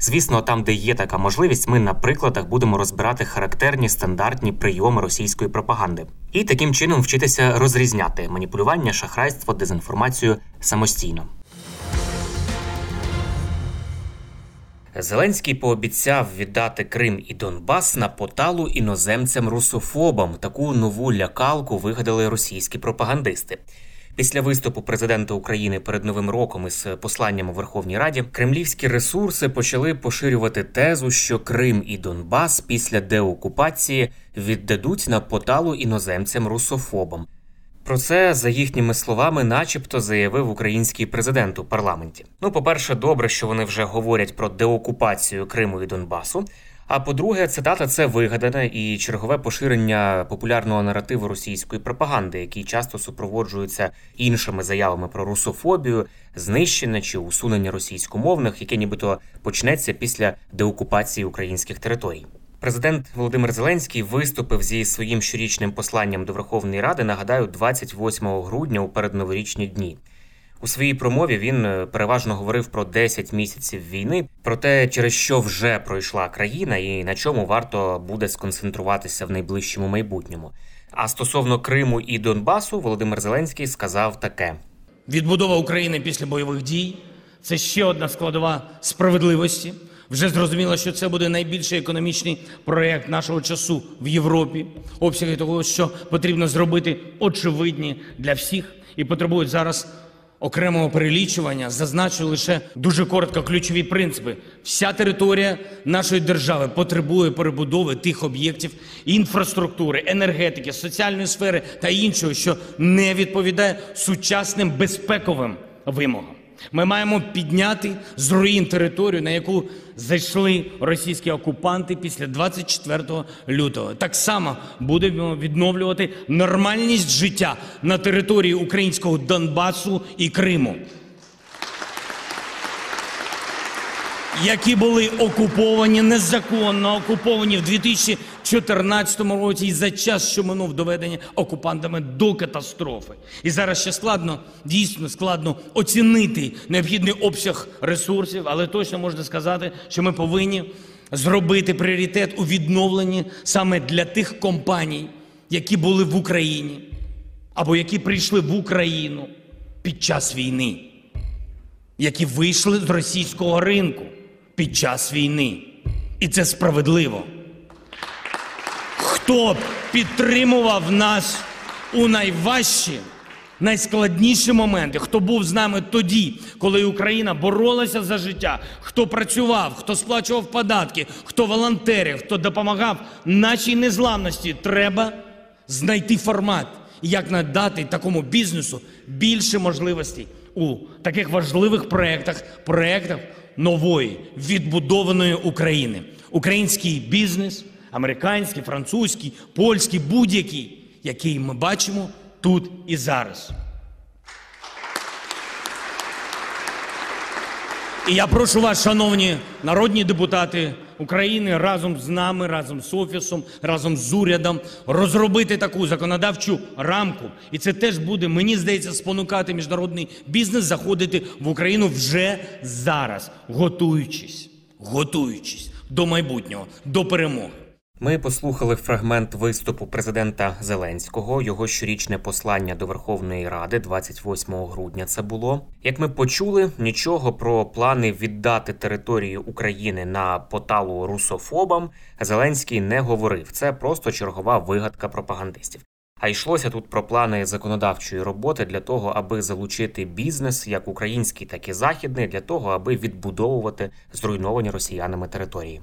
Звісно, там, де є така можливість, ми на прикладах будемо розбирати характерні стандартні прийоми російської пропаганди і таким чином вчитися розрізняти маніпулювання, шахрайство, дезінформацію самостійно. Зеленський пообіцяв віддати Крим і Донбас на поталу іноземцям русофобам. Таку нову лякалку вигадали російські пропагандисти. Після виступу президента України перед новим роком із посланням у Верховній Раді кремлівські ресурси почали поширювати тезу, що Крим і Донбас після деокупації віддадуть на поталу іноземцям русофобам. Про це, за їхніми словами, начебто заявив український президент у парламенті. Ну, по-перше, добре, що вони вже говорять про деокупацію Криму і Донбасу. А по-друге, цитата це вигадане і чергове поширення популярного наративу російської пропаганди, який часто супроводжується іншими заявами про русофобію, знищення чи усунення російськомовних, яке нібито почнеться після деокупації українських територій. Президент Володимир Зеленський виступив зі своїм щорічним посланням до Верховної Ради. Нагадаю, 28 грудня у передноворічні дні. У своїй промові він е, переважно говорив про 10 місяців війни, про те, через що вже пройшла країна, і на чому варто буде сконцентруватися в найближчому майбутньому. А стосовно Криму і Донбасу, Володимир Зеленський сказав таке: Відбудова України після бойових дій це ще одна складова справедливості. Вже зрозуміло, що це буде найбільший економічний проєкт нашого часу в Європі. Обсяги того, що потрібно зробити, очевидні для всіх і потребують зараз окремого перелічування. Зазначу лише дуже коротко ключові принципи. Вся територія нашої держави потребує перебудови тих об'єктів інфраструктури, енергетики, соціальної сфери та іншого, що не відповідає сучасним безпековим вимогам. Ми маємо підняти з руїн територію, на яку зайшли російські окупанти після 24 лютого. Так само будемо відновлювати нормальність життя на території українського Донбасу і Криму. які були окуповані незаконно окуповані в 2014 році і за час, що минув доведення окупантами до катастрофи. І зараз ще складно, дійсно складно оцінити необхідний обсяг ресурсів, але точно можна сказати, що ми повинні зробити пріоритет у відновленні саме для тих компаній, які були в Україні або які прийшли в Україну під час війни які вийшли з російського ринку під час війни. І це справедливо. Хто підтримував нас у найважчі, найскладніші моменти, хто був з нами тоді, коли Україна боролася за життя, хто працював, хто сплачував податки, хто волонтерів, хто допомагав нашій незламності, треба знайти формат, як надати такому бізнесу більше можливостей у таких важливих проєктах, проєктах нової відбудованої України. Український бізнес, американський, французький, польський, будь-який, який ми бачимо тут і зараз. І я прошу вас, шановні народні депутати України, разом з нами, разом з офісом, разом з урядом, розробити таку законодавчу рамку. І це теж буде, мені здається, спонукати міжнародний бізнес заходити в Україну вже зараз, готуючись, готуючись до майбутнього, до перемоги. Ми послухали фрагмент виступу президента Зеленського, його щорічне послання до Верховної Ради 28 грудня. Це було як ми почули, нічого про плани віддати територію України на поталу русофобам Зеленський не говорив. Це просто чергова вигадка пропагандистів. А йшлося тут про плани законодавчої роботи для того, аби залучити бізнес, як український, так і західний, для того, аби відбудовувати зруйновані росіянами території.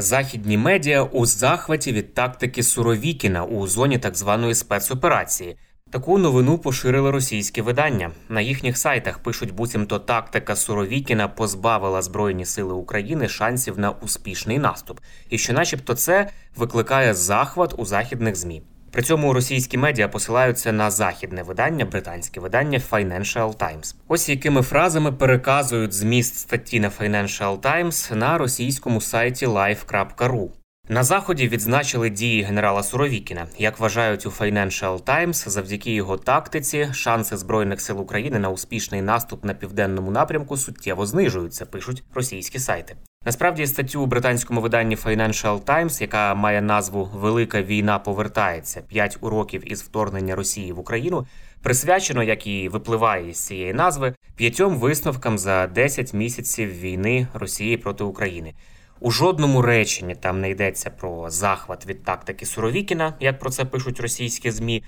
Західні медіа у захваті від тактики Суровікіна у зоні так званої спецоперації. Таку новину поширили російські видання. На їхніх сайтах пишуть, буцімто тактика Суровікіна позбавила Збройні сили України шансів на успішний наступ, і що, начебто, це викликає захват у західних змі. При цьому російські медіа посилаються на західне видання, британське видання Financial Times. Ось якими фразами переказують зміст статті на Financial Times на російському сайті live.ru. На заході відзначили дії генерала Суровікіна. Як вважають у Financial Times, завдяки його тактиці, шанси збройних сил України на успішний наступ на південному напрямку суттєво знижуються. Пишуть російські сайти. Насправді статтю у британському виданні Financial Times, яка має назву Велика війна повертається: п'ять уроків із вторгнення Росії в Україну, присвячено, як і випливає з цієї назви, п'ятьом висновкам за 10 місяців війни Росії проти України. У жодному реченні там не йдеться про захват від тактики Суровікіна, як про це пишуть російські змі.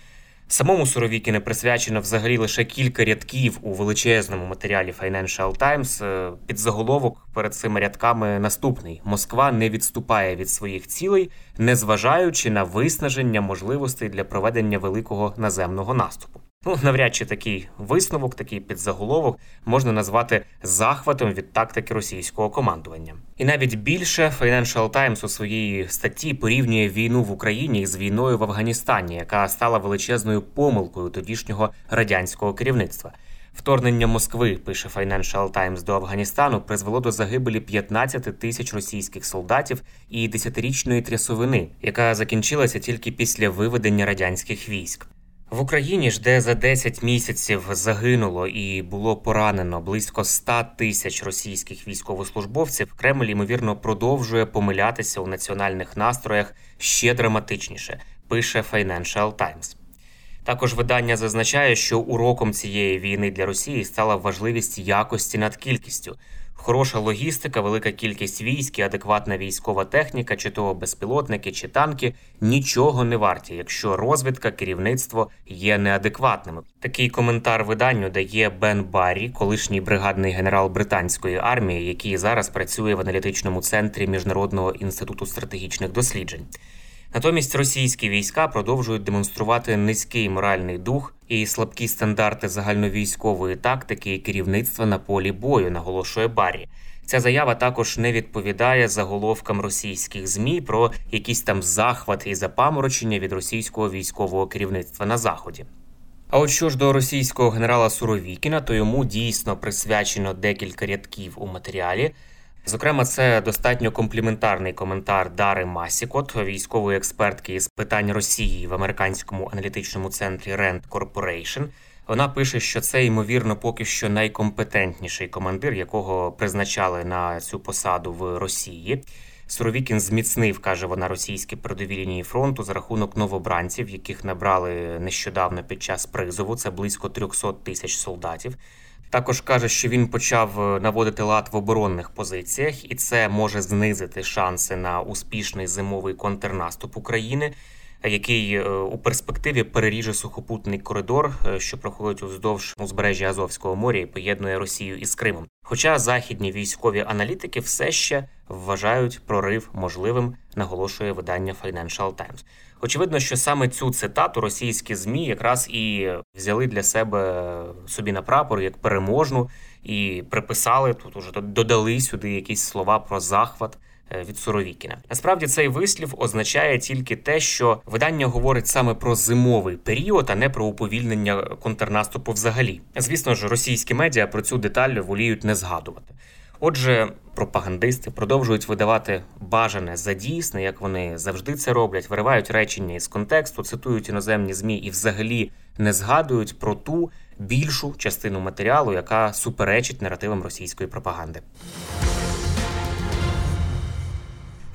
Самому Суровікіну присвячено взагалі лише кілька рядків у величезному матеріалі Financial Times. Е, Під заголовок перед цими рядками наступний: Москва не відступає від своїх цілей, незважаючи на виснаження можливостей для проведення великого наземного наступу. Ну, навряд чи такий висновок, такий підзаголовок можна назвати захватом від тактики російського командування. І навіть більше Financial Times у своїй статті порівнює війну в Україні з війною в Афганістані, яка стала величезною помилкою тодішнього радянського керівництва. Вторгнення Москви, пише Financial Times, до Афганістану призвело до загибелі 15 тисяч російських солдатів і десятирічної трясовини, яка закінчилася тільки після виведення радянських військ. В Україні ж, де за 10 місяців загинуло і було поранено близько 100 тисяч російських військовослужбовців, Кремль ймовірно продовжує помилятися у національних настроях ще драматичніше. Пише Financial Times. Також видання зазначає, що уроком цієї війни для Росії стала важливість якості над кількістю. Хороша логістика, велика кількість військ і адекватна військова техніка, чи то безпілотники, чи танки нічого не варті, якщо розвідка, керівництво є неадекватними. Такий коментар виданню дає Бен Баррі, колишній бригадний генерал британської армії, який зараз працює в аналітичному центрі міжнародного інституту стратегічних досліджень. Натомість російські війська продовжують демонструвати низький моральний дух і слабкі стандарти загальновійськової тактики і керівництва на полі бою, наголошує Баррі. Ця заява також не відповідає заголовкам російських змі про якісь там захвати і запаморочення від російського військового керівництва на заході. А от що ж до російського генерала Суровікіна, то йому дійсно присвячено декілька рядків у матеріалі. Зокрема, це достатньо компліментарний коментар Дари Масікот, військової експертки з питань Росії в американському аналітичному центрі Rand Corporation. Вона пише, що це ймовірно поки що найкомпетентніший командир, якого призначали на цю посаду в Росії. Суровікін зміцнив, каже вона, російські передові лінії фронту за рахунок новобранців, яких набрали нещодавно під час призову. Це близько 300 тисяч солдатів. Також каже, що він почав е, наводити лад в оборонних позиціях, і це може знизити шанси на успішний зимовий контрнаступ України, який е, у перспективі переріже сухопутний коридор, е, що проходить уздовж узбережжя Азовського моря і поєднує Росію із Кримом. Хоча західні військові аналітики все ще вважають прорив можливим, наголошує видання Financial Times. Очевидно, що саме цю цитату російські змі якраз і взяли для себе собі на прапор як переможну і приписали тут. Уже додали сюди якісь слова про захват. Е, від Суровікіна насправді цей вислів означає тільки те, що видання говорить саме про зимовий період, а не про уповільнення контрнаступу. Взагалі, звісно ж, російські медіа про цю деталь воліють не згадувати. Отже, пропагандисти продовжують видавати бажане за дійсне, як вони завжди це роблять, виривають речення із контексту, цитують іноземні змі і взагалі не згадують про ту більшу частину матеріалу, яка суперечить наративам російської пропаганди.